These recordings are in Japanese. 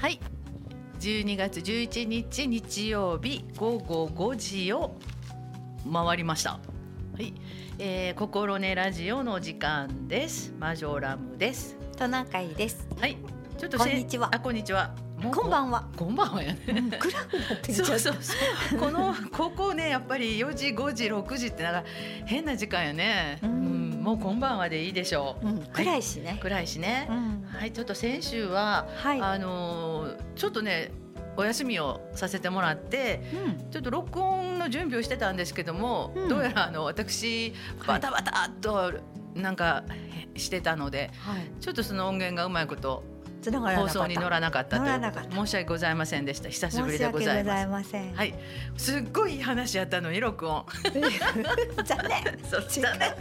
はい。12月11日日曜日午後5時を回りました。はい、えー、心根ラジオの時間です。マジョラムです。トナカイです。はい。ちょっとこんにちは。あこんにちは。こんばんは。こんばんはやね。うん暗くなってそうそうそう。このここねやっぱり4時5時6時ってなんか変な時間やね。ううん。んもうこんばんはでいいでしょう、うん、暗いしね。暗いしね。う、ん、はいちょっと先週は、はい。あのーちょっとねお休みをさせてもらってうん、ちょっと録音の準備をしてたんですけども、うんどうやらあの私バタバタっとなんかしてたので、はい。ちょっとその音源がうまいことつなが。放送に乗らなかったという乗らなかった。申し訳ございませんでした。久しぶりでごございます。ざいません。はい。すっごいいい話やったのに録音残念。そしたね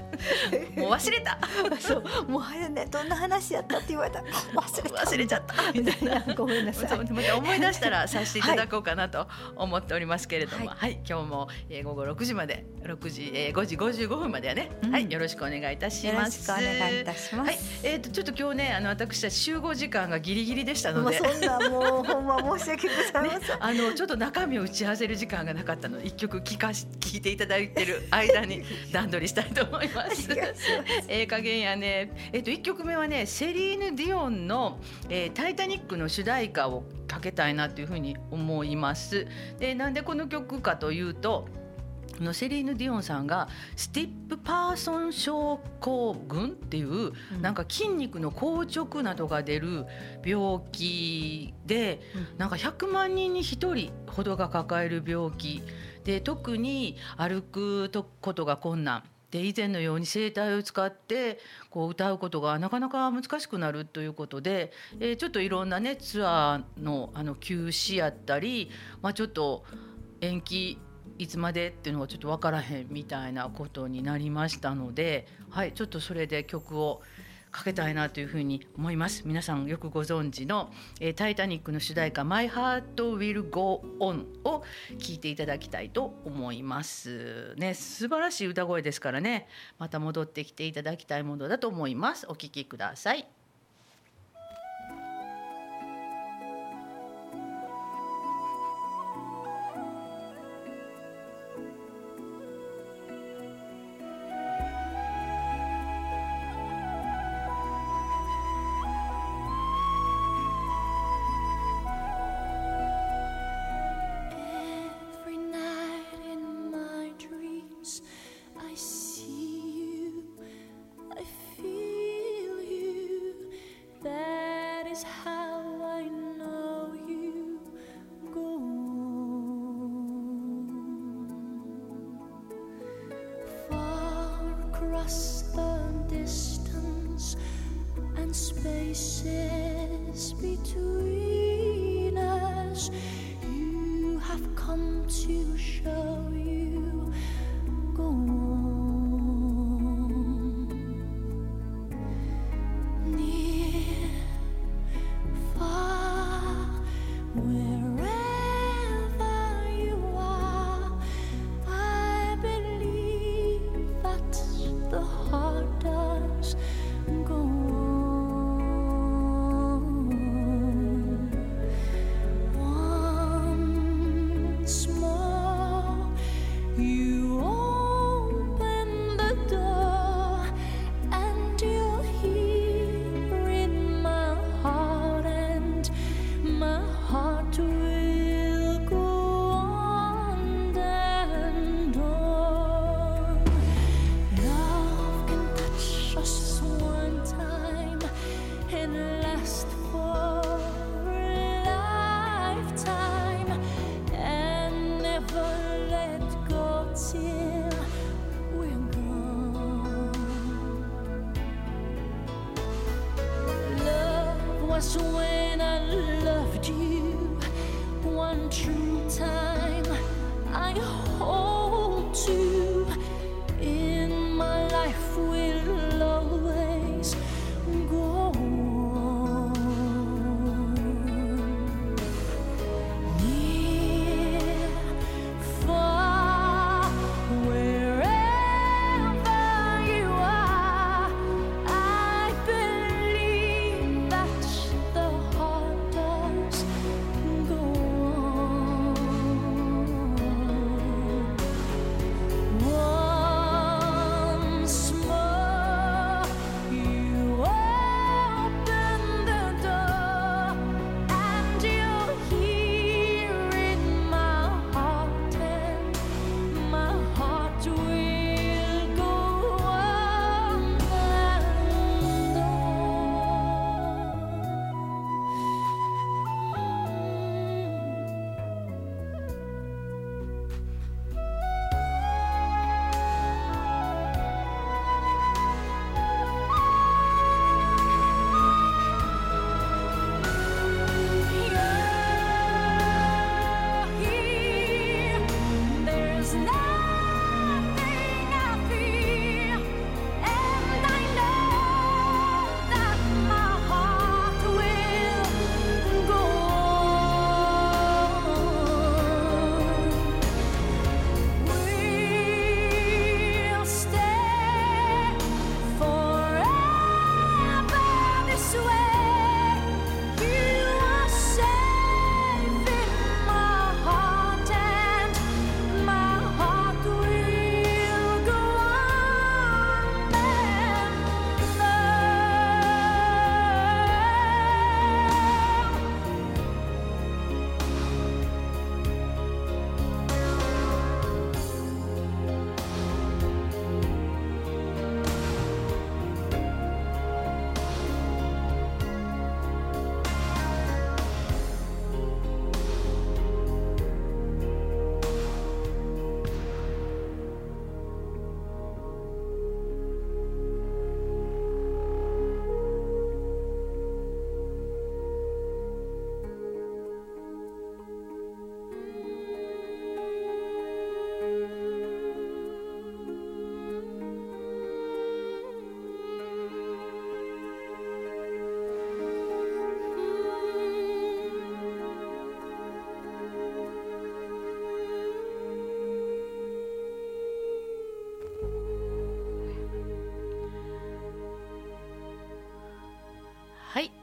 もう忘れた。そう、もうね、どんな話やったって言われた。ら、忘れた。忘れちゃった。みたいな、ごめんなさい。また思い出したらさせていただこうかなと思っておりますけれども、は、はい。今日も、えー、午後6時まで6時、えー、5時55分まではね、うん。はい。よろしくお願いいたしよろます。しくお願いいたしまはい。す。、えっ、とちょっと今日ねあの私たち集合時間がギリギリでしたので。もうそんなもうほんま申し訳ございまねせん。、あのちょっと中身を打ち合わせる時間がなかったので一曲聞かし聞いていただいてる間に 段取りしたいと思いますええ加減やね。えっ、と一曲目はねセリーヌ・ディオンの、えータイタニックの主題歌をかけたいなというふうに思います。でなんでこの曲かというと。あのセリーヌ・ディオンさんがスティッフ・パーソン症候群っていう、うん。なんか筋肉の硬直などが出る病気で、うん。なんか100万人に1人ほどが抱える病気。で特に歩くとことが困難。で以前のように声帯を使ってこう歌うことがなかなか難しくなるということで、えーちょっといろんなねツアーのあの休止やったり、まあ、ちょっと延期いつまでっていうのがちょっと分からへんみたいなことになりましたので、はい、ちょっとそれで曲をかけたいなというふうに思います。皆さんよくご存知の「えータイタニック」の主題歌「My Heart Will Go On」を聴いていただきたいと思いますね。素晴らしい歌声ですからね。また戻ってきていただきたいものだと思います。お聴きください。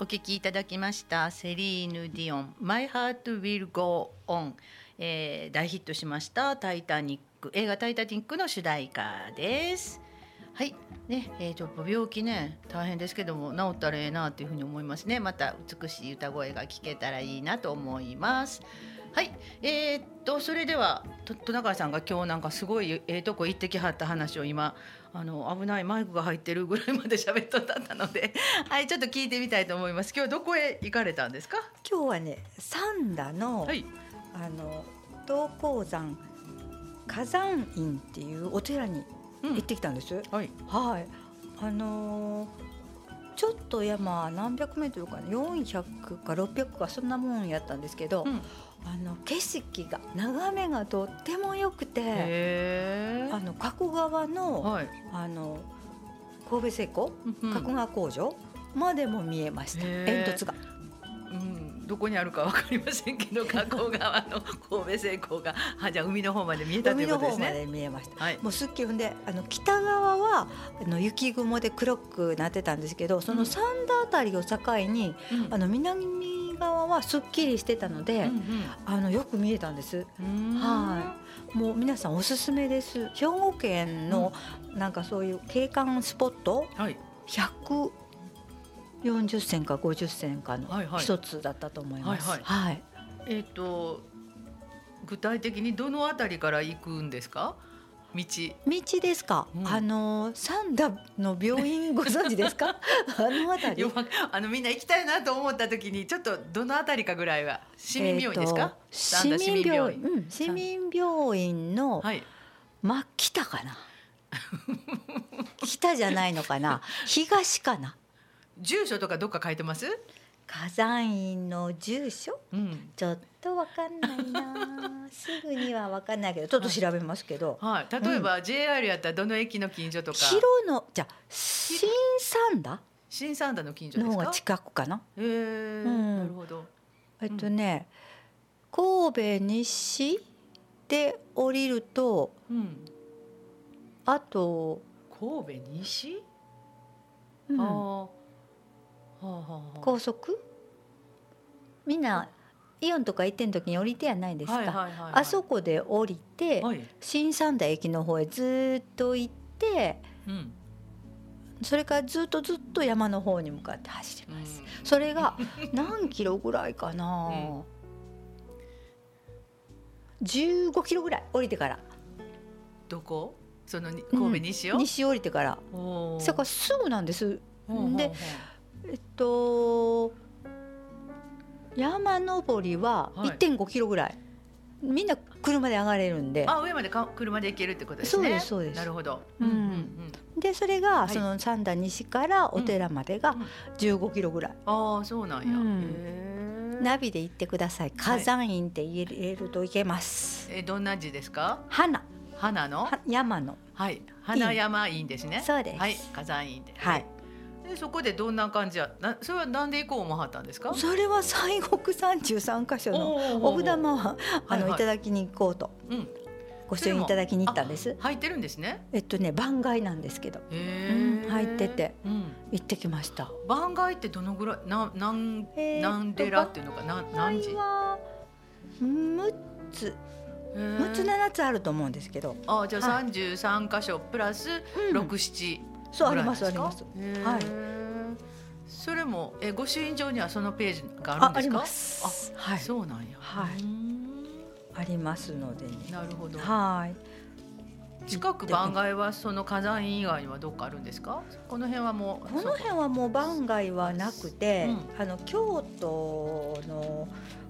お聞きいただきましたセリーヌ・ディオン「My Heart Will Go On」えー、大ヒットしました「タイタニック」映画「タイタニック」の主題歌です。はいねえー、ちょっと病気ね大変ですけども治ったらええなというふうに思いますねまた美しい歌声が聞けたらいいなと思います。はい、えー、っとそれでは戸中さんが今日なんかすごいええとこ行ってきはった話を今あの危ないマイクが入ってるぐらいまで喋っとったので、はいちょっと聞いてみたいと思います。今日どこへ行かれたんですか。今日はね三田の、はい。あの東高山火山院っていうお寺にうん行ってきたんです。はい。はい、あのーちょっと山何百メートルかな400か600かそんなもんやったんですけど、うんあの景色が眺めがとっても良くてへあの加古川え。のはい。あの神戸製鋼うん加古川工場までも見えました、煙突が。うん、どこにあるかわかりませんけど、加古川の神戸製鋼が、あ、じゃあ海の方まで見えたとい海のうことですね。方まで見えました。はい。もうすっきりほんであの北側はあの雪雲で黒くなってたんですけどその三田あたりを境に、うんあの南側はすっきりしてたので、うんあのよく見えたんです。うん。はい。もう皆さんおすすめです。兵庫県のなんかそういう景観スポットい。はい。140線か50線かのはいはい一つだったと思います。はいはい。えっ、と。具体的にどのあたりから行くんですか？道。道ですか？うんあの三田の病院ご存知ですか？あのあたりあのみんな行きたいなと思った時にちょっとどのあたりかぐらいは？市民病院ですか、市民病院、うん、市民病院のはい真北かな？北じゃないのかな？東かな？住所とかどっか書いてます？火山院の住所？うん。ちょっとわかんないな。すぐにはわかんないけど、ちょっと調べますけど。はい。例えば JR やったらどの駅の近所とか。広野、じゃあ、新三田？新三田の近所ですか？の方が近くかな？へえ、ん。なるほど。えっとね、神戸西で降りると、うん。あと、神戸西、うん。ああ高速？みんなイオンとか行ってん時に降りてやないですか、あそこで降りて、はい、新三田駅の方へずーっと行ってうん。それからずっとずっと山の方に向かって走ります、うん。それが何キロぐらいかな、うん。15キロぐらい降りてから。どこ？そのに神戸西を、西降りてから。それからすぐなんです。でえっと山登りははい。1.5キロぐらい、みんな車で上がれるんで。あ上までか車で行けるってことですね。そうですそうです。なるほど、うん。うんでそれがい。その三田西からお寺までがうん。15キロぐらい、ああそうなんや、うん。ナビで行ってください。火山院って入れるといけます、えどんな字ですか？花。花の？は山の。はい。花山院ですね。そうです。はい。火山院で。はいでそこでどんな感じやなそれはなんで行こう思わはったんですか？それは西国三十三箇所のおお札もあはいはい。のいただきに行こうと。うん。ご朱印いただきに行ったんです。入ってるんですね？えっとね番外なんですけど。へうん入ってて。うん。行ってきました。番外ってどのぐらいななん何寺っていうのか？な何時？は6つ6つ7つあると思うんですけど。あじゃあは三十三箇所プラスうん。六七そうありますあります。ははい。それもえご朱印帳にはそのページがあるんですか？ああります。あはい。そうなんや。はい。ありますのでね。なるほど。はい。近く番外はその火山院以外にはどっかあるんですか？この辺はもうこの辺はもう番外はなくて、うあの京都の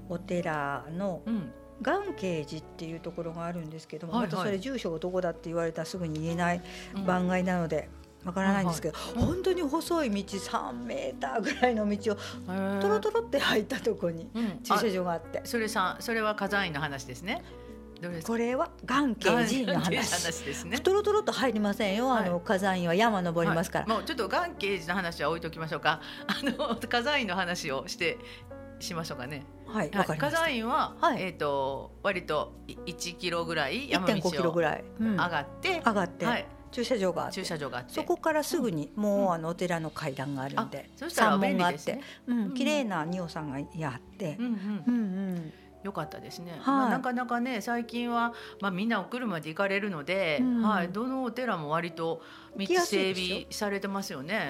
お寺のうん。願慶寺っていうところがあるんですけども、はいはい。またそれ住所がどこだって言われたらすぐに言えないうん。番外なのでわからないんですけど、はいはい。本当に細い道3メーターぐらいの道をへー。トロトロって入ったところにうん。駐車あ場があって。それさそれは火山院の話ですね。これは願慶寺の話。話ですね。トロトロと入りませんよ、あの火山院は山登りますから、はい。もうちょっと眼形寺の話は置いときましょうか。あの火山院の話をしてしましょうかね。はい、わ、はい火。山院は、はい。えっ、と割とい1キロぐらい山道1.5キロぐを上がって、上がって、はい、駐車場があって。駐車場がそこからすぐにもう、うん。あのお寺の階段があるんで。あそしたら便利があって。ね、うん。綺麗な仁王さんがやって。う、んうん。うんうん。よかったですね、はい。まあ、なかなかね最近は、まあ、みんなお車で行かれるので、うん。はい、どのお寺も割と道整備されてますよね。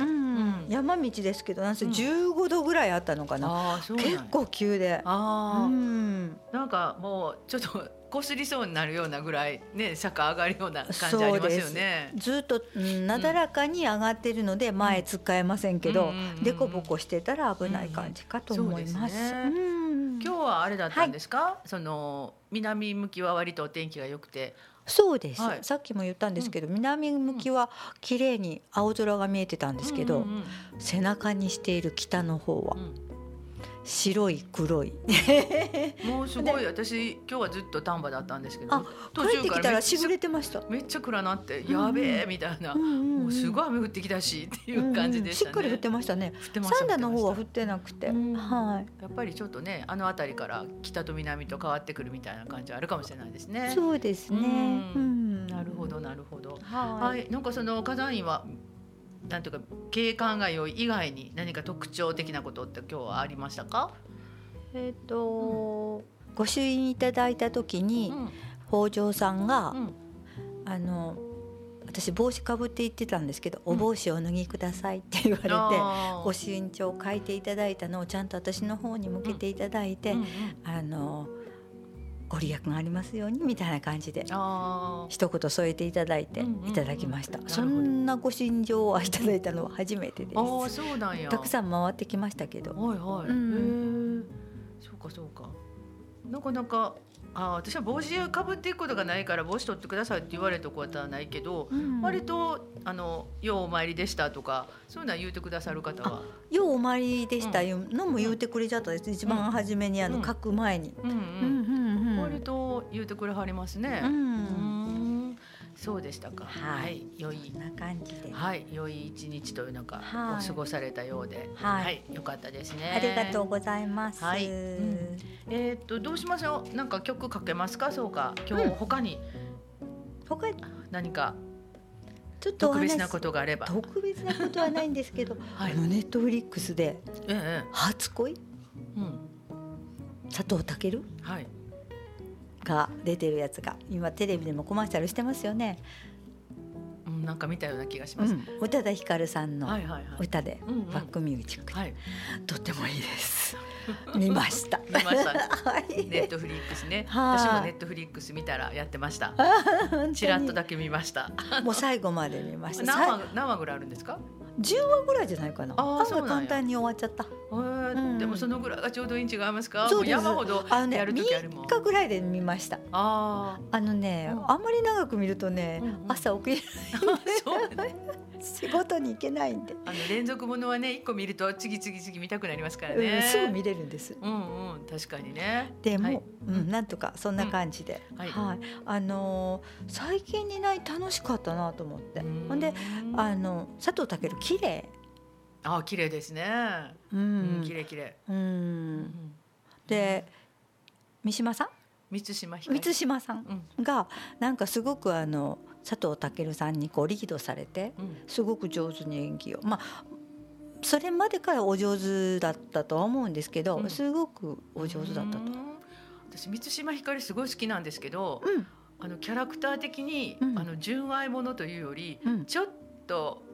山道ですけどなんせうん。15度ぐらいあったのかな、結構急で。ああ、うん。なんかもうちょっとこすりそうになるようなぐらいね坂上がるような感じありますよね。ずっと、うん、なだらかに上がってるので前使えませんけど、でこぼこしてたら危ない感じかと思います。今日はあれだったんですか、その南向きは割とお天気が良くてそうです、はい。さっきも言ったんですけど、南向きは綺麗に青空が見えてたんですけど、背中にしている北の方はうん白い黒い もうすごい私今日はずっと丹波だったんですけどあ途帰ってきたらしぐれてました。めっちゃ暗なって、んやべえみたいな、うんうんうんもうすごい雨降ってきたしっていう感じでしたね。しっかり降ってましたね。降ってましたサンダの方は降降ってなくて、うんはい。やっぱりちょっとねあの辺りから北と南と変わってくるみたいな感じあるかもしれないですね。そうですね。うんうんなるほどなるほど。は。はいい、なんかその火山院はなんていうか景観が良い以外に何か特徴的なことって今日はありましたか？えっ、と、ご朱印いただいた時に、うん北条さんが、うんあの。私帽子かぶって言ってたんですけど、お帽子をお脱ぎくださいって言われて。ご朱印帳を書いていただいたのをちゃんと私の方に向けていただいて、うんうんあのご利益がありますようにみたいな感じで一言添えていただいてうんうんうんいただきました、なるほどそんなご心情をいただいたのは初めてですあーそうなんや。たくさん回ってきましたけどはいはい。うんへえ。そうかそうか。なかなか。あー私は帽子かぶっていくことがないから帽子取ってくださいって言われたことはないけど、うん。割とあの「ようお参りでした」とかそういうのは言うてくださる方は。ようお参りでしたいうのも言うてくれちゃったです、一番初めにあのうん。書く前に、うんううんんうん。割と言うてくれはりますね。ううんんそうでしたか。はい。はい、良い。な感じで、はい。良い一日というのがはい。お過ごされたようで、はい。よかったですね。ありがとうございます、はい。うん。えーっとどうしましょう？なんか曲かけますか？そうか。今日うん。他に。他に。何かちょっと特別なことがあれば。特別なことはないんですけど、はい。あのネットフリックスでええ。初恋？ええうん。佐藤健？はい。が出てるやつが今テレビでもコマーシャルしてますよね、うんなんか見たような気がします。うん、宇多田ヒカルさんの。歌でうんうんバックミュージックで、はい。とってもいいです 見ました見ました。はいネットフリックスね。はい私もネットフリックス見たらやってました。ちらっとだけ見ました。もう最後まで見ました何話何話ぐらいあるんですか？10話ぐらいじゃないかな。あそう簡単に終わっちゃった。でもそのぐらいがちょうどいいん違いますか？そう山ほどあのねやる時あるもん。3日ぐらいで見ました。ああのね、うん。あんまり長く見るとね、朝起きれあ、そうね。仕事に行けないんで、あの連続ものはね一個見ると次々次見たくなりますからうんね。すぐ見れるんです。うんうん確かにね。でも、はい。うん、なんとかそんな感じで、はい。はい、あのー最近にない楽しかったなと思って、うん。ほんであの佐藤健綺麗。あ綺麗ですね。ううんん綺麗綺麗。ううんん。で三島さん？満島ひかり。満島さんうんがなんかすごくあの佐藤健さんにこうリードされてうん。すごく上手に演技を。まあそれまでからお上手だったとは思うんですけど、うん。すごくお上手だったと。うん。私満島ひかりすごい好きなんですけど、うん。あのキャラクター的に、うん。あの純愛ものというより、うん。ちょっと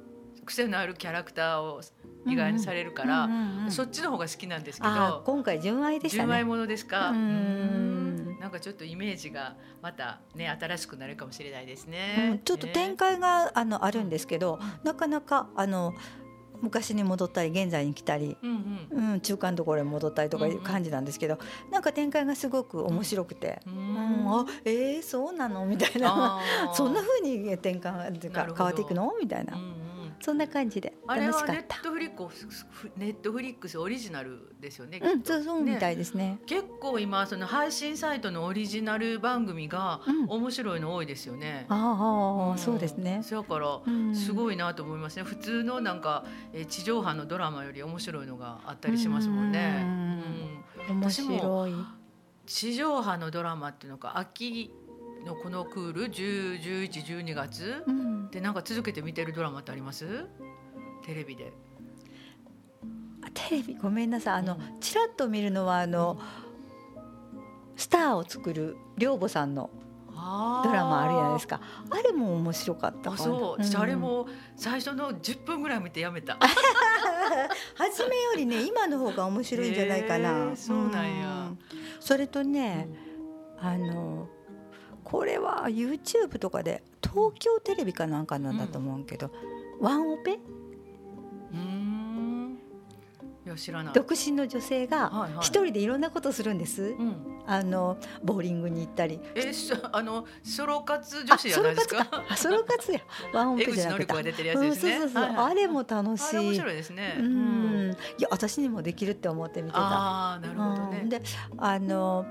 癖のあるキャラクターを意外にされるから、うんうんうんそっちの方が好きなんですけど。今回純愛でしたね。純愛ものですか？ううん。んなんかちょっとイメージがまたね新しくなるかもしれないですうねん。ちょっと展開があのあるんですけど、うなかなかあの昔に戻ったり現在に来たり、うんうん。うん、中間のところに戻ったりとかいう感じなんですけど、なんか展開がすごく面白くて、ううんんあえー、そうなの？みたいな。そんな風に展開っていうか変わっていくの？みたいな、うんうんそんな感じで楽しかったはネッ。トフリックスネットフリックスオリジナルですよね。うん、そうそうみたねいですね。結構今その配信サイトのオリジナル番組がうん面白いの多いですよね。ああ、うんそうですね。だからうんすごいなと思いますね。普通のなんかえー地上波のドラマより面白いのがあったりしますもんね。うん面白い。地上波のドラマっていうのか秋のこのクール10、11、12月うんうん。でなんか続けて見てるドラマってあります？テレビで。あテレビ？ごめんなさい。あのうん。ちらっと見るのはあのスターを作る寮母さんのドドラマあるじゃないですか。あれも面白かったあそう、私ん。あれも最初の10分ぐらい見てやめた。初めよりね今の方が面白いんじゃないかへなーそうなんや。うん。それとね、あのこれは YouTube とかで東京テレビかなんかなんだと思うけど、ワンオペ？うーん。いや知らない。独身の女性がはいはい。一人でいろんなことするんです、うん。あのボーリングに行ったり。えしあのソロ活女子じゃないですか？あソロ活か。あソロ活や。ワンオ江ペじゃなくて。ね、うんそうそうそう、はいはい。あれも楽しい。面白いですね。うん。いや私にもできるって思って見てた。ああなるほどね。うん。であの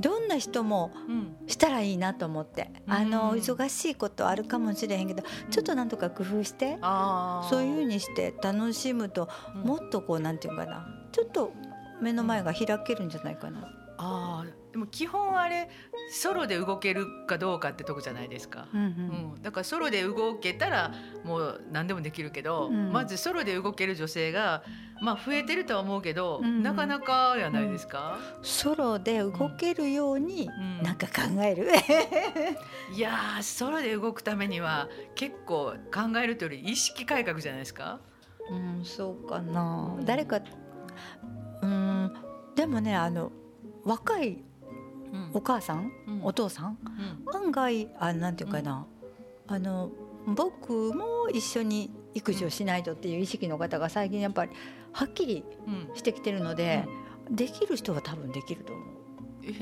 どんな人もうん。したらいいなと思って。あのうん。忙しいことあるかもしれへんけどちょっとなんとか工夫してああそういうふうにして楽しむとうん。もっとこうなんていうかな。ちょっと目の前が開けるんじゃないかな。ああでも基本あれソロで動けるかどうかってとこじゃないですか。うんううんん、だからソロで動けたらもう何でもできるけど、うんまずソロで動ける女性がまあ増えてるとは思うけど、うんなかなかやないですか？ソロで動けるようにうんなんか考える。いやーソロで動くためには結構考えるというより意識改革じゃないですか？うん、そうかなう。ん誰か、うん、でもね、あの若いうんお母さん、うん。お父さん、うん。案外あなんていうかな、あの僕も一緒に育児をしないとっていう意識の方が最近やっぱりはっきりうん。してきてるので、できる人は多分できると思う。え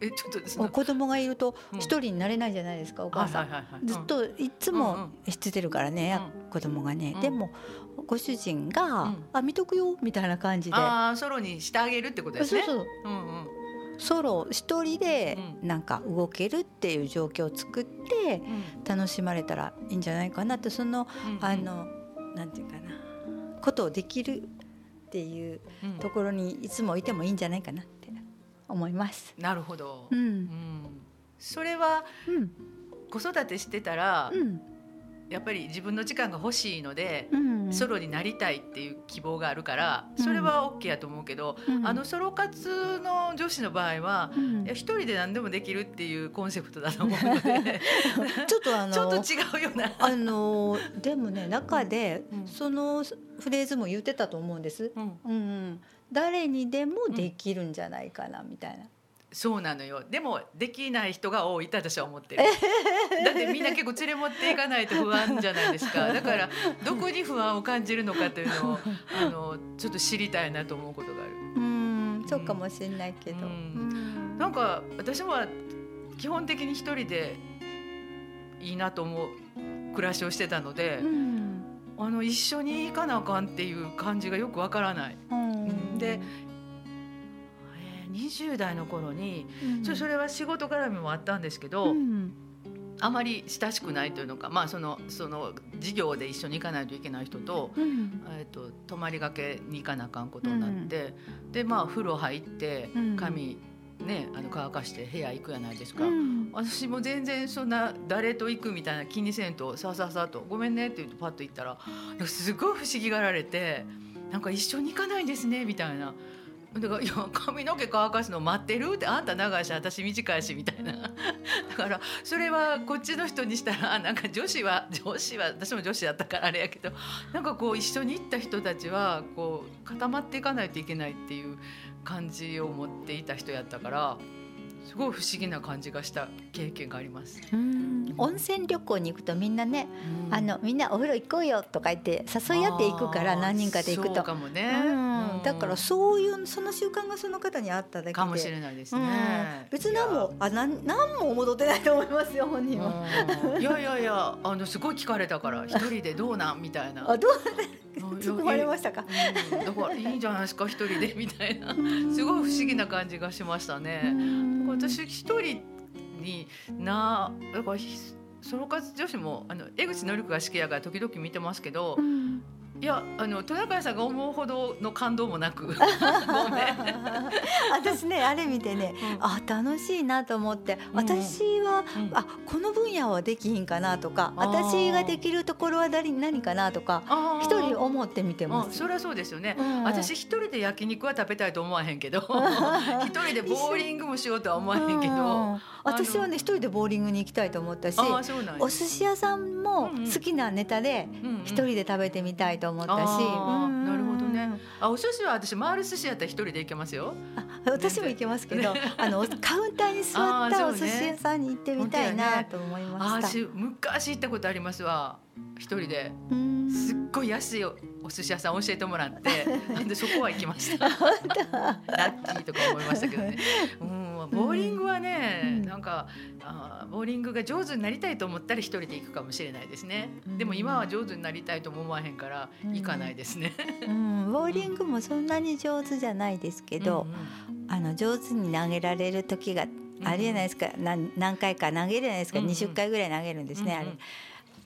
えちょっと子供がいるとうん。一人になれないじゃないですか、お母さん。ずっといつもんしてるからね、う子供がね、うん。でもご主人が「うん。あ見とくよ」みたいな感じで。ああソロにしてあげるってことですね。そうそう。うんうんソロ一人でうなんか動けるっていう状況を作ってうん。楽しまれたらいいんじゃないかなってそのうんあのなんていうかな。ことをできるっていううん。ところにいつもいてもいいんじゃないかなって思います。なるほど。ううんん。それはうん。子育てしてたら、うんやっぱり自分の時間が欲しいので、うん。ソロになりたいっていう希望があるからうん。それは OK やと思うけど、うん。あのソロ活の女子の場合は、うん。人で何でもできるっていうコンセプトだと思うので ちょっとあの ちょっと違うような。あのでもね中でうん。そのフレーズも言ってたと思うんです。うん。うんうん、誰にでもできるんじゃないかなみたいな。そうなのよ。でもできない人が多いと私は思ってる。だってみんな結構連れ持っていかないと不安じゃないですか。だからどこに不安を感じるのかというのをあのちょっと知りたいなと思うことがある。うん、そうかもしれないけど。うん。うん。なんか私は基本的に一人でいいなと思う暮らしをしてたので、うん。あの一緒に行かなあかんっていう感じがよくわからない。うん。でえー20代の頃にうん。それは仕事絡みもあったんですけど、うん。あまり親しくないというのか、まあ、そのその事業で一緒に行かないといけない人と,、うん。えー、と泊まりがけに行かなあかんことになって、でまあ風呂入ってうん。髪、ね、あの乾かして部屋行くやないですか。うん。私も全然そんな誰と行くみたいな気にせんとさあさあさあと「ごめんね」って言うとパッと行ったらすごい不思議がられて「なんか一緒に行かないんですね」みたいな。だから「いや髪の毛乾かすの待ってる?」って「あんた長いし私短いし」みたいなだからそれはこっちの人にしたらなんか女子は女子は私も女子だったからあれやけどなんかこう一緒に行った人たちはこう固まっていかないといけないっていう感じを持っていた人やったからすごい不思議な感じがした経験があります。うん。温泉旅行に行くとみんなね、あのみんなお風呂行こうよとか言って誘い合って行くから何人かで行くと。かもね、うん、だからそういうその習慣がその方にあっただけで。かもしれないですうん。ね。別に何もあなん何も戻ってないと思いますよ本人は。うん。いやいやいやあのすごい聞かれたから一人でどうなん？みたいな。あどううん？突っ込まれましたか？うん。だからいいんじゃないですか一人でみたいな。すごい不思議な感じがしましたね。私一人になだからひソロ活女子もあの江口のり子が好きやから時々見てますけどうんいやあのトナカイさんが思うほどの感動もなく。私ねあれ見てね、うん。あ楽しいなと思って私は、うん。あこの分野はできひんかなとかあー。私ができるところは何何かなとか一人思って見てあます。そりゃそうですよね、うん。私一人で焼肉は食べたいと思わへんけど 一人でボーリングもしようとは思わへんけど、うん私はね一人でボーリングに行きたいと思ったしお寿司屋さんも好きなネタで一人で食べてみたいと思ったし、なるほどね。あお寿司は私回る寿司やったら一人で行けますよ。あ私も行けますけど、あのカウンターに座ったお寿司屋さんに行ってみたいなと思いあました。私昔行ったことありますわ一人でうん。すっごい安いおお寿司屋さん教えてもらって でそこは行きました。ラッキーとか思いましたけどね、うん、ボーリングはね、うん。なんかあーボーリングが上手になりたいと思ったら一人で行くかもしれないですね、うん。でも今は上手になりたいとも思わへんからうん。行かないですね、うん、ボーリングもそんなに上手じゃないですけど、あの上手に投げられる時があるじゃないですか、何何回か投げるじゃないですか、うんうん。20回ぐらい投げるんですね、あれ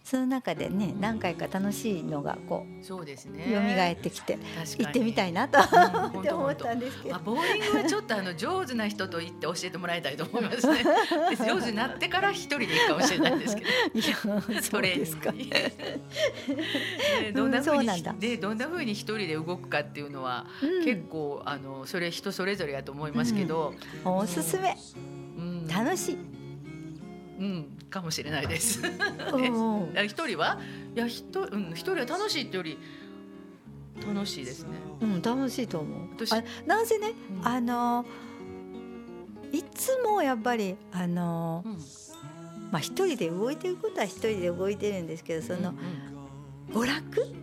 その中でね何回か楽しいのがこうんそうですね。う蘇ってきて行ってみたいなと、うん って思ったんですけど。あ。ボーリングはちょっとあの上手な人と行って教えてもらいたいと思いますね。で上手になってから一人で行くかもしれないんですけど。いやそうトレーニングですか。どんな風にうんそうなんだ。でどんな風に一人で動くかっていうのは、うん。結構あのそれ人それぞれやと思いますけど、おすすめ。うん。楽しい。うん。かもしれないです。一人はいや一うん一人は楽しいってより楽しいですね。うん。楽しいと思う。私あなんせね、うん。あのいつもやっぱりあのうん。まあ一人で動いてることは一人で動いてるんですけどそのうん娯楽、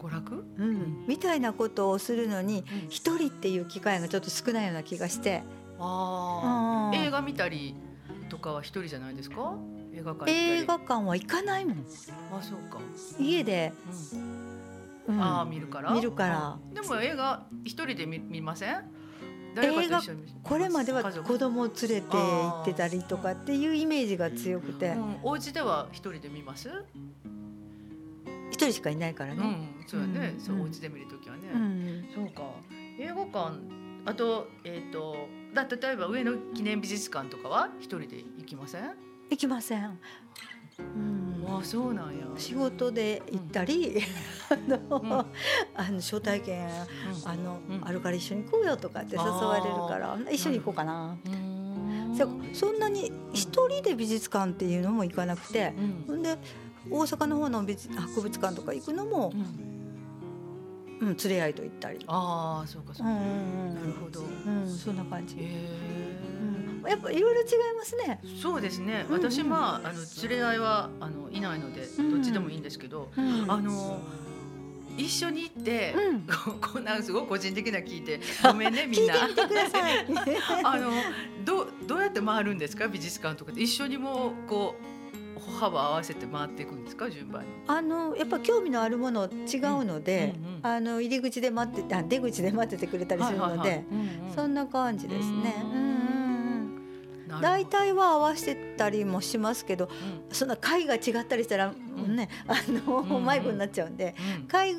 娯楽？うん、みたいなことをするのにうん。一人っていう機会がちょっと少ないような気がして、ああ、うん。映画見たりとかは一人じゃないですか？映画館。映画館は行かないもんあそうか。家で、うんうんああ見るから？見るからあでも映画一人で見見ません？誰かと一緒に見これまでは子供を連れて行ってたりとかっていうイメージが強くてうん、お家では一人で見ます？一人しかいないからね。うん、そうやね。うんそうお家で見るときはね。うんそうか。映画館あとえっ、とだ例えば上野記念美術館とかは一人で行きません？行きません。うん。あそうなんや。仕事で行ったり、あの、うん。あの招待券あの、うん。あるから一緒に行こうよとかって誘われるから一緒に行こうかな。うん。そそんなに一人で美術館っていうのも行かなくて、うん。で大阪の方の美術博物館とか行くのもう、んうん、連れ合いと行ったり。ああそうかそううか。んうんなるほど。うん、うん、そんな感じ。うん、やっぱいろいろ違いますね。そうですね。うんうん私まああの連れ合いはあのいないのでうんどっちでもいいんですけど、うんあの一緒に行って、うんこんなすごい個人的な聞いてごめんねみんな。あのどうどうやって回るんですか？美術館とかで一緒にもうこう歩幅合わせて回っていくんですか順番に？あのやっぱ興味のあるもの違うので、うんうんうんあの入り口で待っててあ出口で待っててくれたりするので、うんうんそんな感じですね。大体は合わせたりもしますけど、うん。そんな回が違ったりしたら、ん。ねあの、うんうん迷子になっちゃうんで、うん。回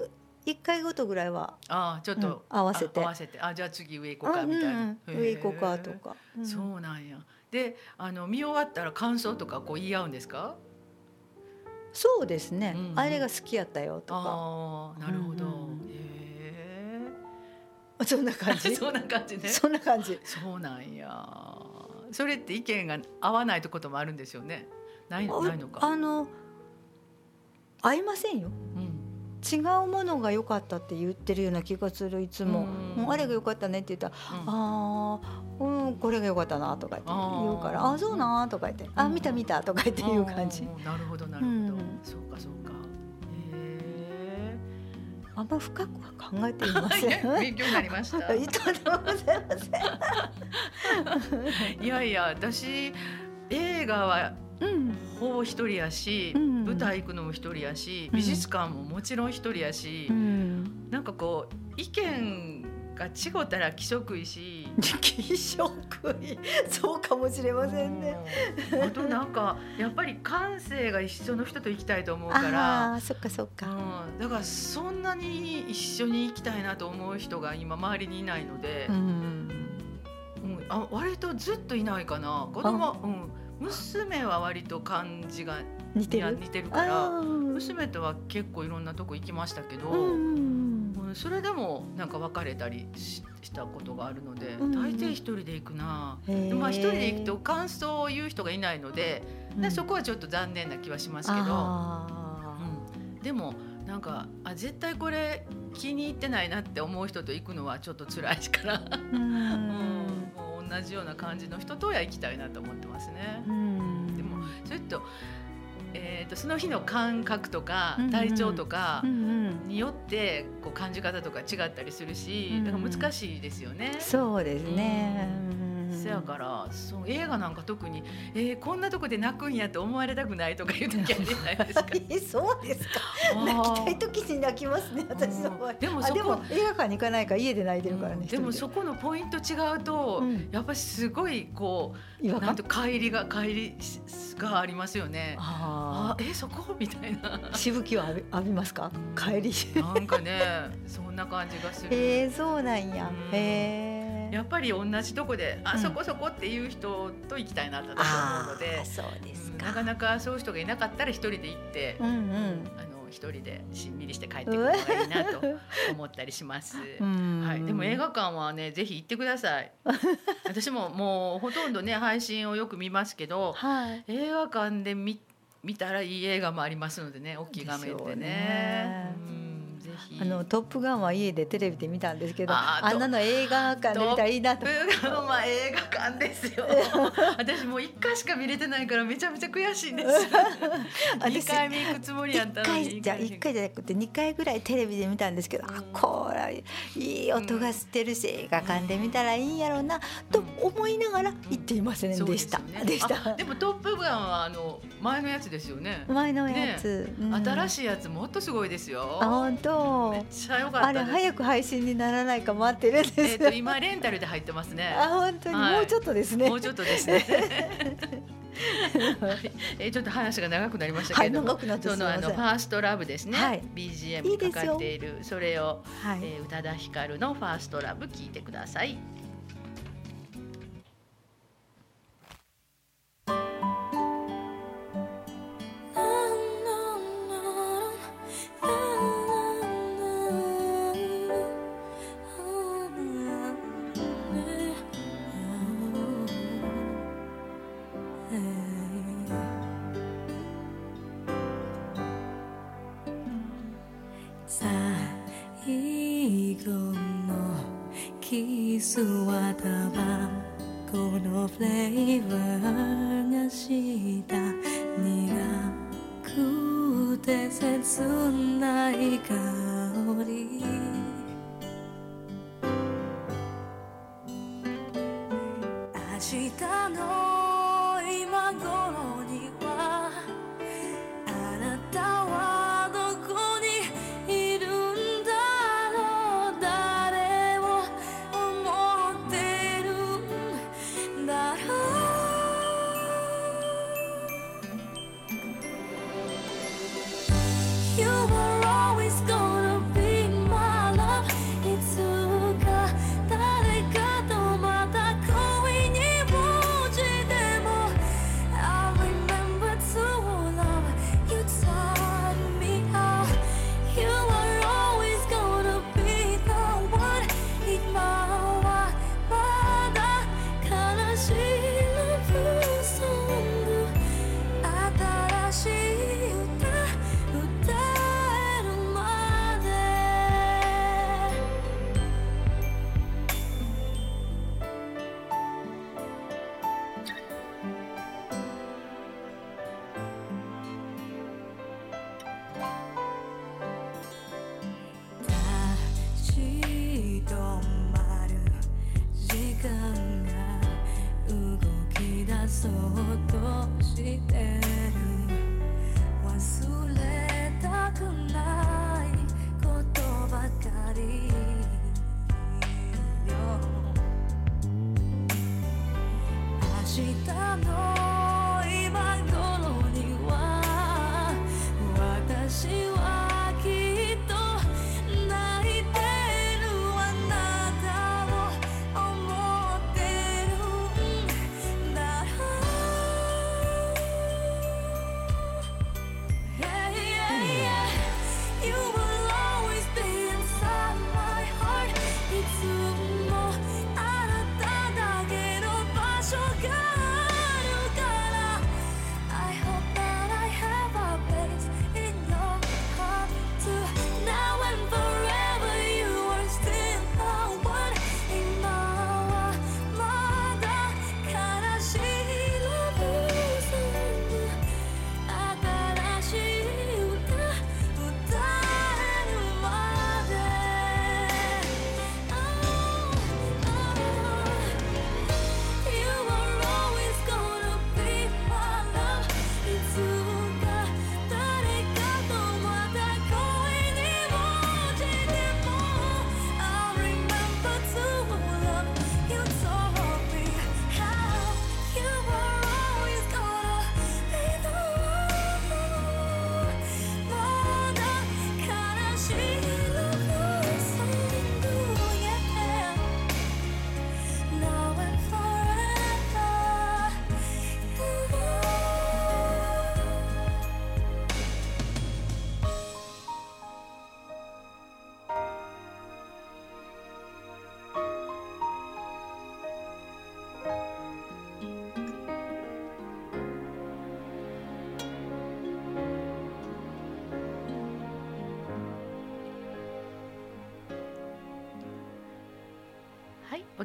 一回ごとぐらいは、ああちょっと、うん合わせて。あ合わせて。あじゃあ次上行こうかうんみたいな、うんうん上行こうかとか。うん。そうなんや。で、あの見終わったら感想とかこう言い合うんですか？そうですね、うんうんあれが好きやったよとか、ああ、なるほど。うんうんへそんな感え。じ？そんな感じね。そんな感じ。そうなんや。それって意見が合わないとこともあるんですよね。ないないのか。あの合いませんよ。うん。違うものが良かったって言ってるような気がするいつも、うんうんあれが良かったねって言ったら「ああうんこれが良かったな」とか言って言うから「あーあそうな」とか言って「あ見た見た」とか言って言う感じなるほどなるほど。うんそうかそうか。へあんま深くは考えていませえ。ん勉強になりました。いとんでもございません いやいや私映画はうんほぼ一人やし、うん。舞台行くのも一人やしうん。美術館ももちろん一人やし、うん。なんかこう意見か違ったら気色いし。気色い。そうかもしれませんね。うん。あとなんかやっぱり感性が一緒の人と行きたいと思うからああーそっかそっか。うん、だからそんなに一緒に行きたいなと思う人が今周りにいないのでう、んうんあ割とずっといないかな。子供、うん、娘は割と感じが似てる？似てるから娘とは結構いろんなとこ行きましたけど、それでもなんか別れたりししたことがあるので、うん大抵一人で行くな。まあ一人で行くへと感想を言う人がいないので、ーでそこはちょっと残念な気はしますけど。あうん、でもなんかあ絶対これ気に入ってないなって思う人と行くのはちょっと辛いから、ーううん同じような感じの人とは行きたいなと思ってますね。うんでもそれと,、えー、とその日の感覚とか体調とかによってこう感じ方とか違ったりするし、うんだから難しいですよね。そうですね。うんせやからそう映画なんか特に、えー、こんなとこで泣くんやと思われたくないとかいう時あるじゃないですか。え そうですか。泣きたい時に泣きますね。私の場合。あでもそこでも映画館に行かないから家で泣いてるからね。でもそこのポイント違うと、うんやっぱりすごいこうなんと帰りが帰りがありますよね。ああえそこ？みたいなあしぶきを浴び浴びますか？帰り。なんかねそんな感じがする。えー、そうなんやうん。へえ。やっぱり同じとこであ、うん。そこそこっていう人と行きたいなと思うのであ、そうですか。うんなかなかそういう人がいなかったら一人で行って、うんうん。あの一人でしんみりして帰ってくるのがいいなと思ったりします。うん。はい、でも映画館はねぜひ行ってください。私ももうほとんどね配信をよく見ますけどはい。映画館で見見たらいい映画もありますのでね大きい画面でね。でね。うんあのトップガンは家でテレビで見たんですけど、あんなの映画館で見たらいいなと。ト。ップガンは映画館ですよ。私もう一回しか見れてないからめちゃめちゃ悔しいです。二回目行くつもりやった一のに。回じゃ一回じゃなくて二回ぐらいテレビで見たんですけど、あうん。これいい音がしてるし、映画館で見たらいいんやろうなと思いながら行っていませんでした。すよね。でした。あ。でもトップガンはあの前のやつですよね。前のやつ、うん。新しいやつもっとすごいですよ。あ本め当っ。ちゃ良かったあれ早く配信にならないか待ってるんですよ。えっと今レンタルで入ってますね。あ本当に、はい。もうちょっとですね。もうちょっとですね。はい。えーちょっと話が長くなりましたけれども、はいそのあのファーストラブですね、はい。BGM かかっている。それを、はい。えー宇多田ヒカルのファーストラブ聞いてください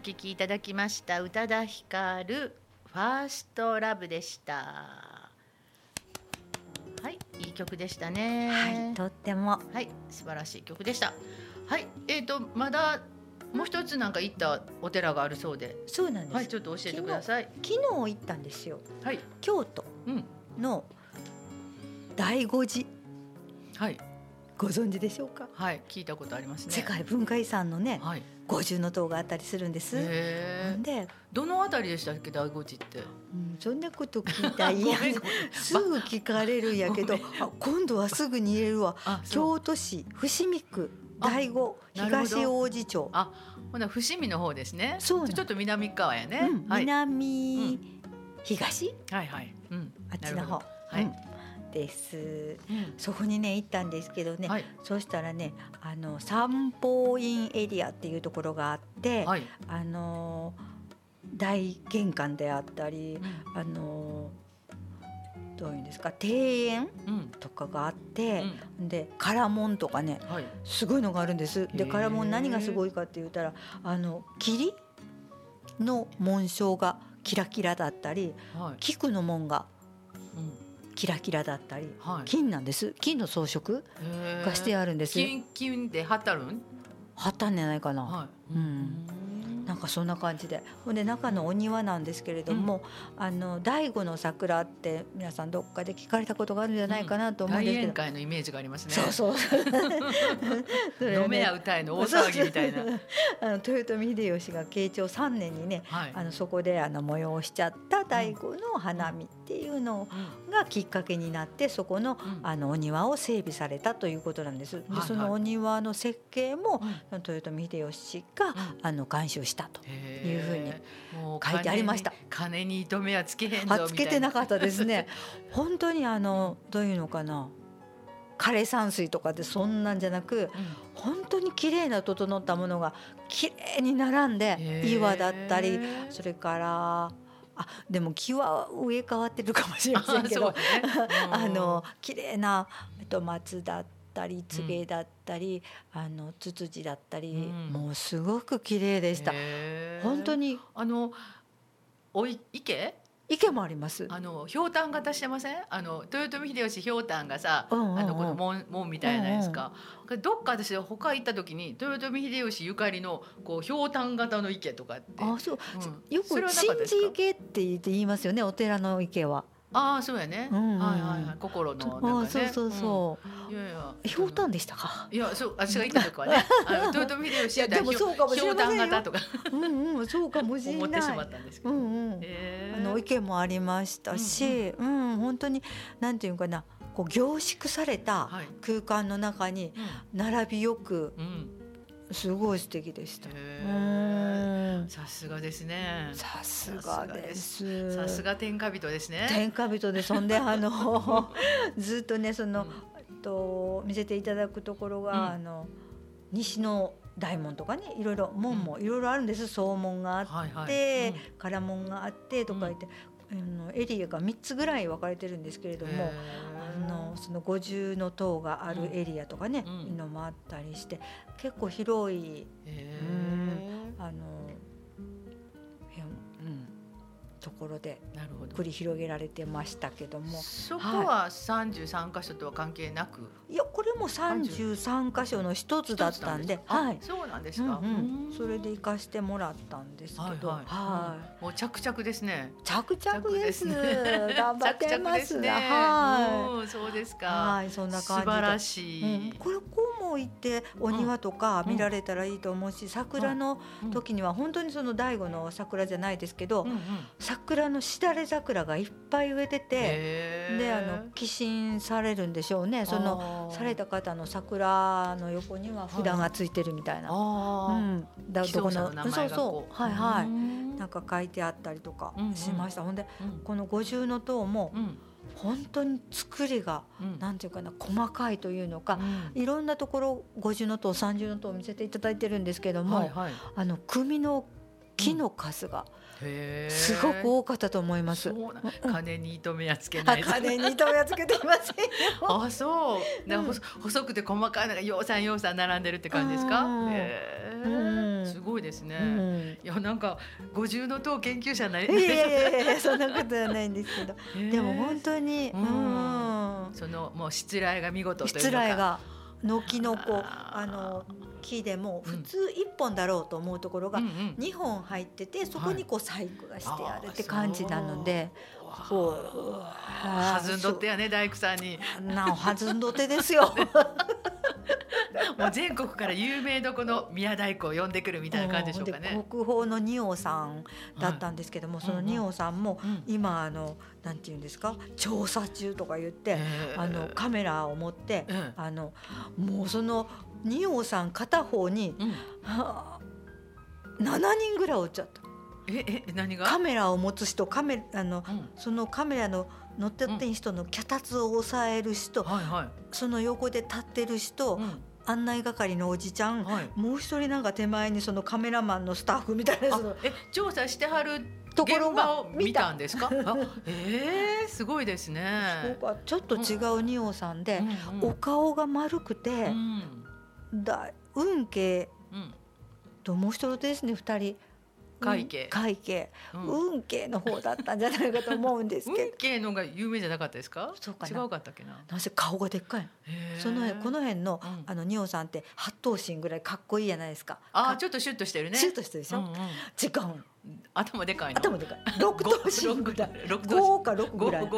聞きいただきました宇多田ヒカルファーストラブでした。はい、いい曲でしたね。はいとってもはい、素晴らしい曲でした。はい、えっ、とまだもう一つなんか行ったお寺があるそうで、そうなんです、はい、ちょっと教えてください。昨日行ったんですよはい、京都うん、の醍醐寺はい、ご存知でしょうか、はい、聞いたことありますね。世界文化遺産のねはい。五重塔があったりするんです。で、どのあたりでしたっけ、大悟寺って？うん、そんなこと聞いたらいや すぐ聞かれるんやけど今度はすぐに言えるわ。京都市伏見区あ醍醐東王子町、あ、ほな伏見の方ですね。そうちょっと南側やね。うんはい。南、東はいはい。うん。あっちの方はい。うんですうんそこにね行ったんですけどね、はい。そうしたらねあの三宝院エリアっていうところがあって、はい。あの大玄関であったりあのどういうんですか庭園うん。とかがあってう、ん。で唐門とかねはい。すごいのがあるんです。で唐門何がすごいかって言ったらあの霧の紋章がキラキラだったりはい。菊の紋がうん。キラキラだったりはい。金なんです金の装飾がしてあるんです。金金で貼ったるん？貼ったんじゃないかな。はい。うんなんかそんな感じで。ほんで中のお庭なんですけれども、あの醍醐の桜って皆さんどっかで聞かれたことがあるんじゃないかなと思うんですけど、会のイメージがありますね。そうそう。ね。飲めや歌えの大騒ぎみたいな。あの豊臣秀吉が慶長3年にねはい。あのそこであの催しちゃった醍醐の花見っていうのうん。がきっかけになってそこのうん。あのお庭を整備されたということなんです。でそのお庭の設計もうん。豊臣秀吉があの監修したと。へーいうふうに書いてありました。金に糸目はつけへんぞつけてな。かったですね。本当にあのどういうのかな。枯山水とかでそんなんじゃなくうん。本当に綺麗な整ったものが綺麗に並んで岩だったりそれからあでも木は植え替わってるかもしれませんけど。あね。あの綺麗なえっと松だったり柘植だったり、あのツツジだったり、うん。もうすごく綺麗でした。本当にあのおい池？池もあります。あのひょうたん型してません？あの豊臣秀吉ひょうたんがさ、うんうんうん。あのこの門門みたいなやつか、どっか私他行った時に豊臣秀吉ゆかりのこうひょうたん型の池とかって。あそう、うん。よく神事池って言って言いますよねお寺の池は。ああそうやね、うんうん。はいはいはい。心のなんかね。あそうそうそう、うん。いやいや。ひょうたんでしたか？いやそう私が言ったとこはね。豊臣秀吉やったらいやでもそうかもしれませんよ。ひょうたん型とか。うんうん、そうかもしれない。思ってしまったんですけど、うんうん。えー。あの意見もありましたし、うん、本当になんていうかな、こう凝縮されたはい。空間の中に並びよくうんうんすごい素敵でした。さすがですね。さすがです。さすが天下人ですね。天下人でそんであの ずっとねその、うん。と見せていただくところが、うん。あの西の大門とかねいろいろ門もいろいろあるんです。総門があって、はいはい。唐門があってとか言って、あのエリアが3つぐらい分かれてるんですけれども。あのその五重の塔があるエリアとかね、うん。いうのもあったりして結構広い。へー。あのところで繰り広げられてましたけども。そこは三十三箇所とは関係なく？いやこれも33箇所の一つだったんであはい、そうなんですうんか、うん、それで行かしてもらったんですけど、はいはい。はい。もう着々ですね。着々です。頑張ってますすね。はうんそうですい、か。はい、そんな感じで。素晴らしい、うん、これこうも行ってお庭とか見られたらいいと思うし、桜の時には本当にその醍醐の桜じゃないですけど、桜のしだれ桜がいっぱい植えてて、であの寄進されるんでしょうね。そのされた方の桜の横には札がついてるみたいな、うあー。ん、だ寄贈者の名前そうそう。はいはい、うん。なんか書いてあったりとかしました、ほんでうんこの五重の塔もうん本当に作りがうん。なんていうかな細かいというのか、うん。いろんなところ五重の塔三重の塔を見せていただいてるんですけども、あの組の木の数がすごく多かったと思います。金に糸目はつけない金に糸目はつけていませんよ。あそう。うん細細くて細かいのがようさんようさん並んでるって感じですか？すごいですね、うん。いやなんか五重の塔研究者になりいやいやいやいやそんなことはないんですけど、でも本当に、ううん。ん、そのもうしつらいが見事というのか。失礼が軒のこあの木でもうん普通一本だろうと思うところがうんうん。二本入っててそこにこう細工がしてあるって感じなので、そうずんどってやね大工さんに。なおはずんどてですよ。もう全国から有名どこの宮大工を呼んでくるみたいな感じでしょうかね。で。国宝の仁王さんだったんですけども、その仁王さんもうん。今あのなんていうんですか？調査中とか言って、あのカメラを持って、うん。あのもうその仁王さん片方に、うん。はあ7人ぐらいおっちゃったええ何が？カメラを持つ人カメあのうん。そのカメラの乗ってってん人の脚立を押さえる人、はいはい。その横で立ってる人、うん。案内係のおじちゃん、はい。もう一人なんか手前にそのカメラマンのスタッフみたいなえ調査してはる現ところが見たんですか？あええすごいですね。ちょっと違う仁王さんで、うん。うん。お顔が丸くうて、ん。だ運慶うん。ともう一人ですね二人会計。うん会計、うん。運慶の方だったんじゃないかと思うんですけ運ど慶のが有名じゃなかったですか？そうかな。違うかったっけな？なぜ顔がでっかいその辺この辺の、うん。あの仁王さんって八頭身ぐらいかっこいいじゃないですか。かあーちょっとシュッとしてるね。シュッとしてるでしょ、うんうん。違うの頭でかいの。頭でかい。六頭身ぐらい。五か六ぐらい。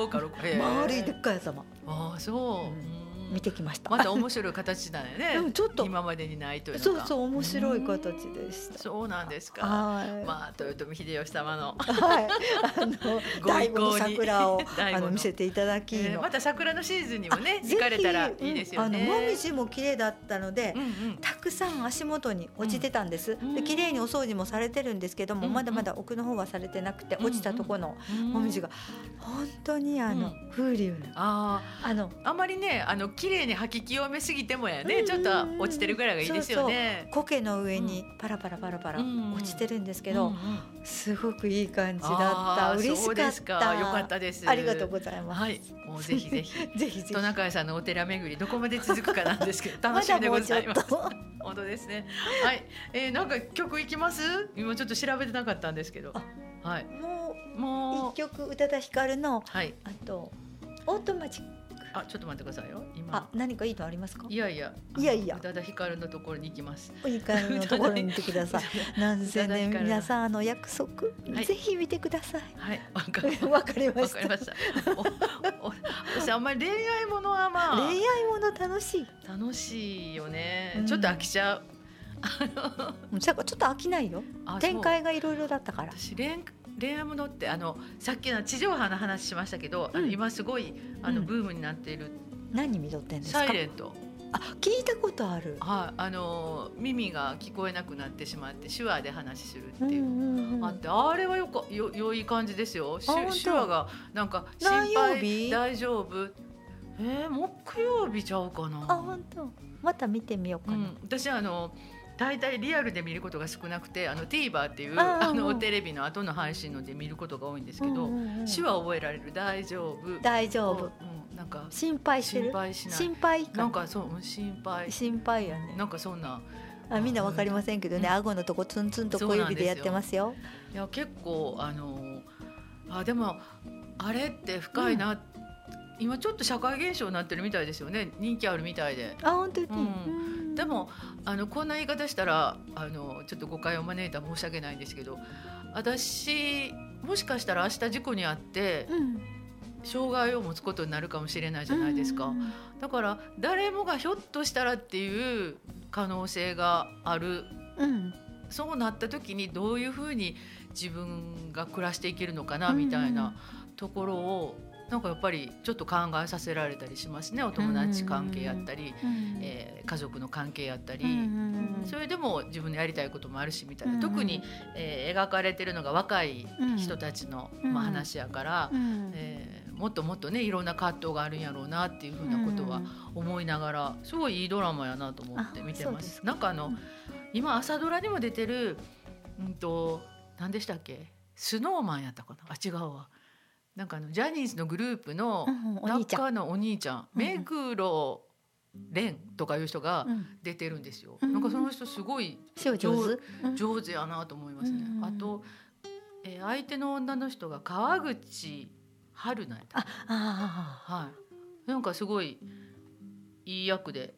丸いでっかい頭。ああそう。うんうん見てきました。また面白い形だよね。うんちょっと。今までにないという。そうそう面白い形でした。そうなんですか。はい、まあ豊臣秀吉様の、はい、あのご意醍醐の向に。桜をあの見せていただきまた桜のシーズンにもねあ行かれたらいいですよね。うんあのもみじも綺麗だったので。たくさん足元に落ちてたんです。うん。で綺麗にお掃除もされてるんですけども、うんまだまだ奥の方はされてなくて、うん落ちたところのもみじが本当にあの、うん。風流なああのあ、あまりね、あの綺麗に吐き清めすぎてもやね、うんちょっと落ちてるぐらいがいいですよね。苔の上にパラパラパラパラうん落ちてるんですけど、すごくいい感じだった。あた。ー嬉しかった。よかったですありがとうございます。はい、もうぜひぜひ。ぜひぜひ。トナカイさんのお寺巡りどこまで続くかなんですけど 楽しみでございます。本当ですね。はい、えー、なんか曲いきます？今ちょっと調べてなかったんですけどあ。はい。もうもう一曲宇多田ヒカルのはい。あとオートマチックあちょっと待ってくださいよ。あ今何かいいのありますか？いやいや。いやいや。宇多田ヒカルのところに行きます。いい感じのところに行ってください。なんせね宇多田ヒカル皆さんあの約束、はい。ぜひ見てください。はいわかりわかりましわかりました。私あんまり恋愛ものはまあ。恋愛もの楽しい。楽しいよね、うん。ちょっと飽きちゃう。うんさちょっと飽きないよ。展開がいろいろだったから。私恋恋愛ものってあのさっきの地上波の話しましたけど、うん。今すごいあのうん。ブームになっている。何見とってんですか？サイレント、あ聞いたことある。はいあの耳が聞こえなくなってしまって手話で話するってうんいう。うんうんあってあれはよかよ良い感じですよ。手話がなんか何心配大丈夫？えー、木曜日ちゃうかな。あ本当。また見てみようかな、うん、私あの大体リアルで見ることが少なくてあの TVer っていうあのう。んテレビの後の配信ので見ることが多いんですけど、うんうんうん手話覚えられる。大丈夫。大丈夫。うん、なんか心配して心る配しない。心配か。なんかそううん心配。心配よね。なんかそんな。あみんなわかりませんけどね、うん。顎のとこツンツンと小指でやってますよ。いや結構あのあでもあれって深いな、今ちょっと社会現象になってるみたいですよね。人気あるみたいで。あ本当に、でもあのこんな言い方したらあのちょっと誤解を招いたら申し訳ないんですけど私もしかしたら明日事故に遭ってうん。障害を持つことになるかもしれないじゃないですか、うんだから誰もがひょっとしたらっていう可能性がある。うん。そうなった時にどういうふうに自分が暮らしていけるのかなみたいなところをなんかやっぱりちょっと考えさせられたりしますね。お友達関係やったり、うん。えー家族の関係やったり。それでも自分のやりたいこともあるしみたいな、うん特に、えー描かれてるのが若いうん人たちの、うんまあ、話やから、うん。えーもっともっとねいろんな葛藤があるんやろうなっていうふうなことは思いながらすごいいいドラマやなと思って見てま。す。すなんかあの、うん。今朝ドラにも出てるうんと何でしたっけ？スノーマンやったかな？あ違うわなんかあのジャニーズのグループの中のお兄ちゃんうん目黒蓮とかいう人がうん。出てるんですよ。うん。なんかその人すごい塩上手？うん。上手やなと思いますね。うんあと、えー相手の女の人が川口春奈ああはい。なんかすごいいい役で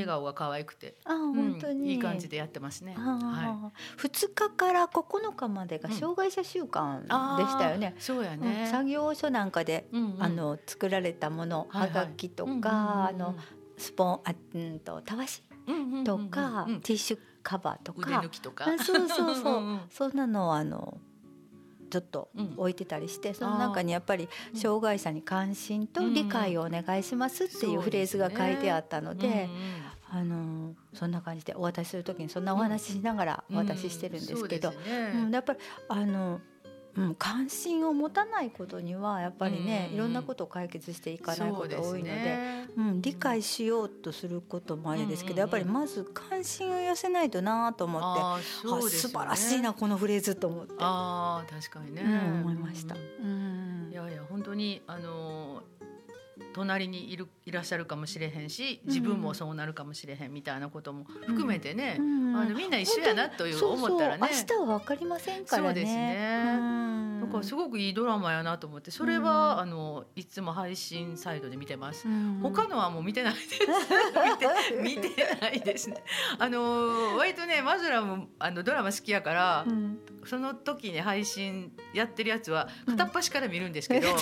笑顔が可愛くて、あうん。本当に、いい感じでやってますね。あはー2日から9日までが障害者週間い。でしたよね。そうやうんね。作業所なんかで、うんうん。あの作られたもの、はがきとか、うんうんうんあのスポンあうんとたわしうんうんうんうんとか、うん。ティッシュカバーと腕か抜きとか。あそうそうそう。んんそんなのをあのちょっとうん。置いてたりして、その中にやっぱりうん。障害者に関心と理解をお願いしますっていうフレーズが書いてあったので、うんうんあのそんな感じでお渡しする時にそんなお話ししながらお渡ししてるんですけど、うんね。うんやっぱりあの、うん、関心を持たないことにはやっぱりね、うんいろんなことを解決していかないことが多いので。ね。うん、理解しようとすることもあれですけど、やっぱりまず関心を寄せないとなと思ってうあですよね。素晴らしいなこのフレーズと思って、あー確かにね、うん、思いました。ううんん。いやいや本当にあのー隣にいるいらっしゃるかもしれへんし自分もそうなるかもしれへんみたいなことも含めてね、うん。あのみんな一緒やなというそう思ったらね。そう明日は分かりませんからね。そうですねうん。すごくいいドラマやなと思ってそれは、あのいつも配信サイトで見てます。うん。他のはもう見てないです。見て見てないですね。あの割とねマズラもあのドラマ好きやから、うん。その時に配信やってるやつは片っ端から見るんですけど、うん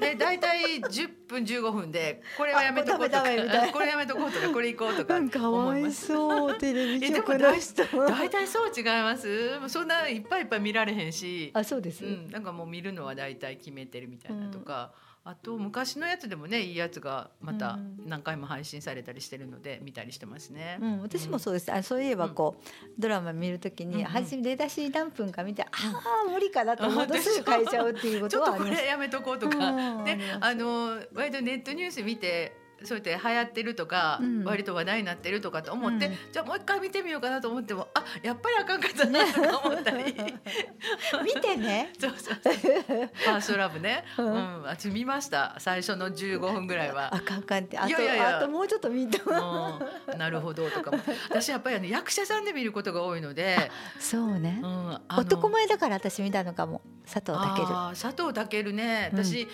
で大体10分15分でこれはやめとこうとか これやめとこうとかこれ行こうとかかわいそう。テレビ局の人。大体そう違います。そんないっぱいいっぱい見られへんし、あそうです。うん、なんかもう見るのは大体決めてるみたいなとか、あと昔のやつでもねいいやつがまたうん。何回も配信されたりしてるので見たりしてますね。うん、私もそうです。あ、そういえばこう、ドラマ見るときに、うんうん。初め出だし何分か見て、ああ無理かなと思うとすぐ変えちゃうっていうこちょっとことはあります。れやめとこうとか、でうん。あの割とネットニュース見てそうやって流行ってるとか、うん。割と話題になってるとかと思って、うん。じゃあもう一回見てみようかなと思ってもあやっぱりあかんかったなとか思ったり。見てね。そうそう。そうファーストラブね、ううん。ん、私見ました。最初の15分ぐらいは。あ。かんかんって、あといやいやいや。あともうちょっと見た。うん、なるほどとかも。私やっぱりあの役者さんで見ることが多いので、そうね。う。ん、男前だから私見たのかも。佐藤健。佐藤健ね。うん。私、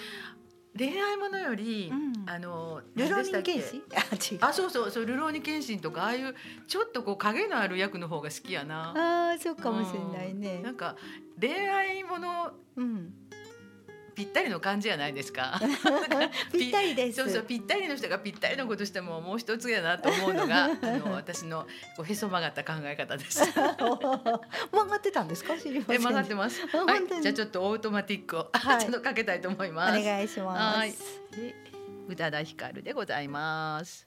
恋愛ものより、うん。あのルローニケンシ？け？あそうそうそうルローニケンシンとかああいうちょっとこう影のある役の方が好きやな。あーそうかもしれないね。うん。なんか恋愛ものうんぴったりの感じじゃないですか。ぴったりですそうそうぴったりの人がぴったりのことしてももう一つやなと思うのが あの私のこうへそ曲がった考え方です。曲がってたんですか？知りませ曲がってます。あはいじゃあちょっとオートマティックを、はいちょっとかけたいと思いおます。願いしますはいで宇多田ヒカルでございます。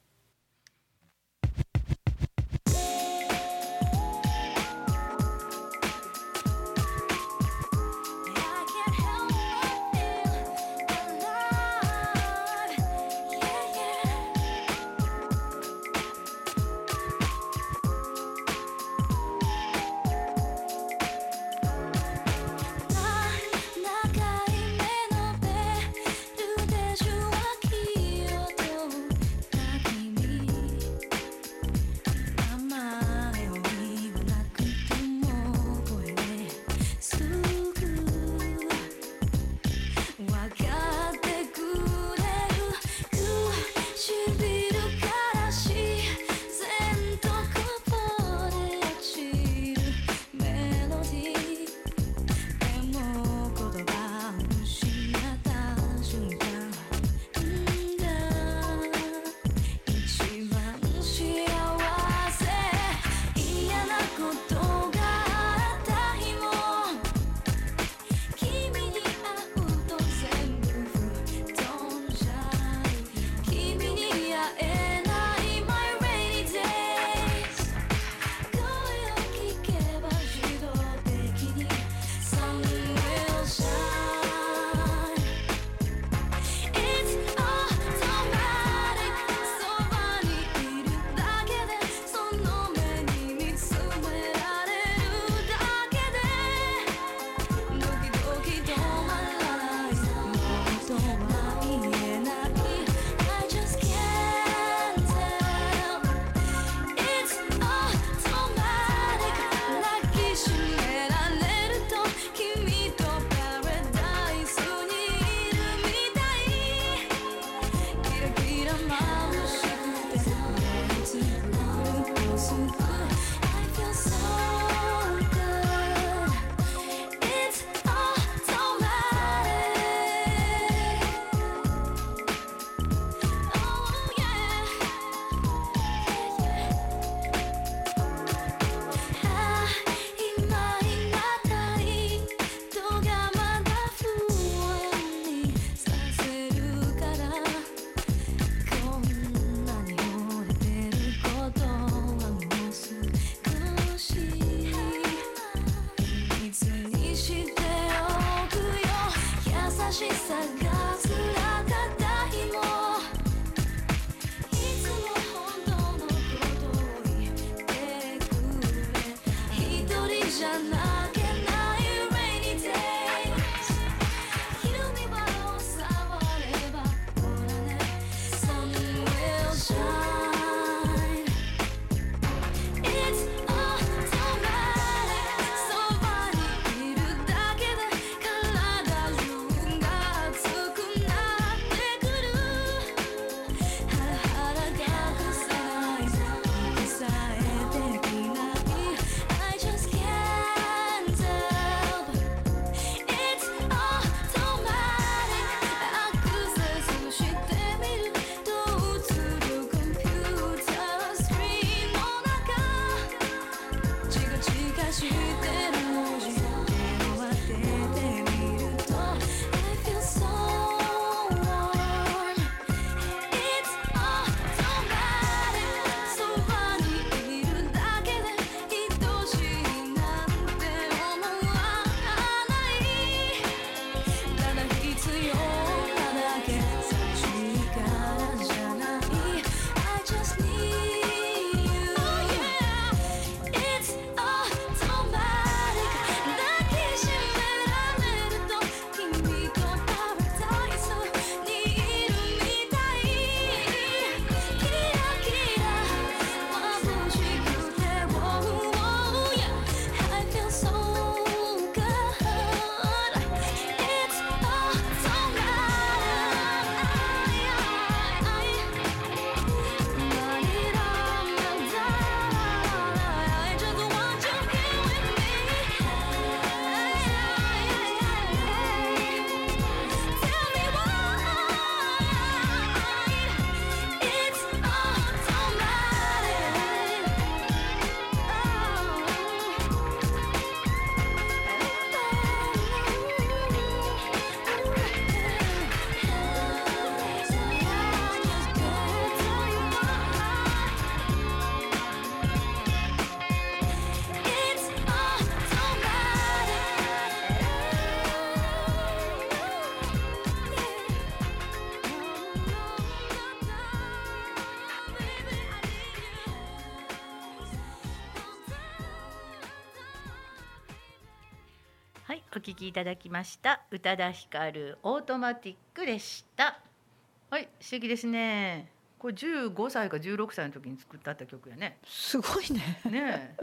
ただきました。宇多田ヒカルオートマティックでした。はい、素敵ですね。これ15歳か16歳の時に作ったった曲やね。すごいね。ね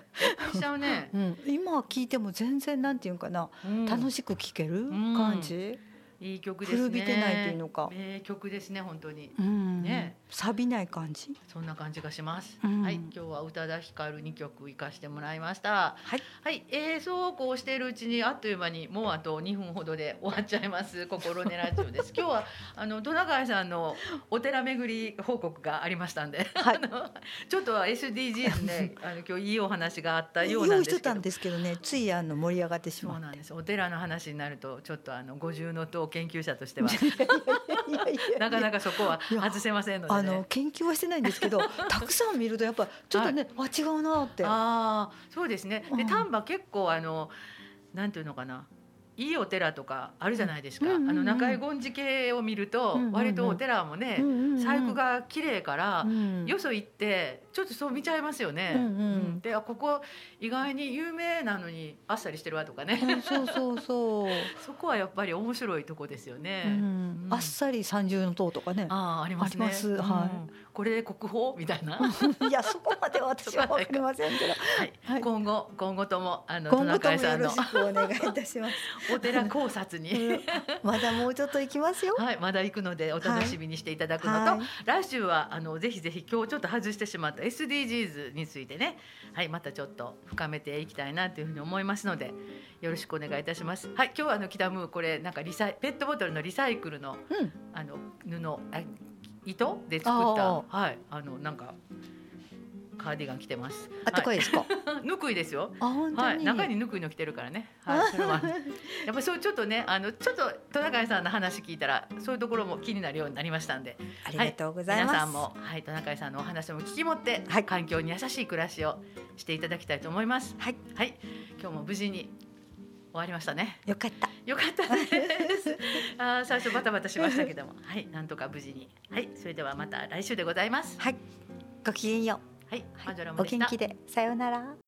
しちゃうね。うん、今聞いても全然なんていうかな、うん楽しく聴ける感じ。いい曲ですね。古びてないというのか名曲ですね、本当に。うん、ね錆びない感じ？そんな感じがします。うんはい、今日は宇多田ヒカル2曲行かしてもらいました。はい。はい、えー、そうこうしているうちにあっという間にもうあと2分ほどで終わっちゃいます 心根ラジオです。今日はあのトナカイさんのお寺巡り報告がありましたんで、はい あのちょっとは SDGs ね あの今日いいお話があったようなんですけど。してたんですけどね、ついあの盛り上がってしまって。そうなんです。お寺の話になるとちょっとあの五重の塔研究者としてはなかなかそこは外せませんので、ね。あの研究はしてないんですけど、たくさん見るとやっぱちょっとね、あ違うなって。ああそうですね。でうん丹波結構あのなんていうのかな。いいお寺とかあるじゃないですか。うんうんうんうんあの中井権次系を見ると、うんうんうん割とお寺もね、うんうんうん細工が綺麗から、うんよそ行ってちょっとそう見ちゃいますよね。うんうんであここ意外に有名なのにあっさりしてるわとかね。うんそうそうそう。そこはやっぱり面白いとこですよね。あっさり三重の塔とかね。ああありますはいうんこれで国宝？みたいな。いやそこまでは私はわかりませんけど。はい、はい今後今後ともあの今後ともよろしくお願いいたします。お寺考察に、うんまだもうちょっと行きますよ。はい、まだ行くのでお楽しみにしていただくのと、はい来週はあのぜひぜひ今日ちょっと外してしまった SDGs についてね、はい、またちょっと深めていきたいなというふうに思いますのでよろしくお願いいたします。はい、今日はあの北ムーこれなんかリサイペットボトルのリサイクルのうん。あの布あ糸で作ったあはいあのなんかカーディガン着てます。あったかいですか？はい、ぬくいですよ。あ本当はい、に。中にぬくいの着てるからね。はい、それは。やっぱそうちょっとね、あのちょっとトナカイさんの話聞いたら、そういうところも気になるようになりましたんで。ありがとうございます。皆さんも、はい、トナカイさんのお話も聞き持って、はい環境に優しい暮らしをしていただきたいと思います。はい。はい、今日も無事に終わりましたね。よかった。よかったです。あー最初バタバタしましたけども、はい、なんとか無事に。はい、それではまた来週でございます。はい。ごきげんよう。ムでしたお元気。で。さようなら。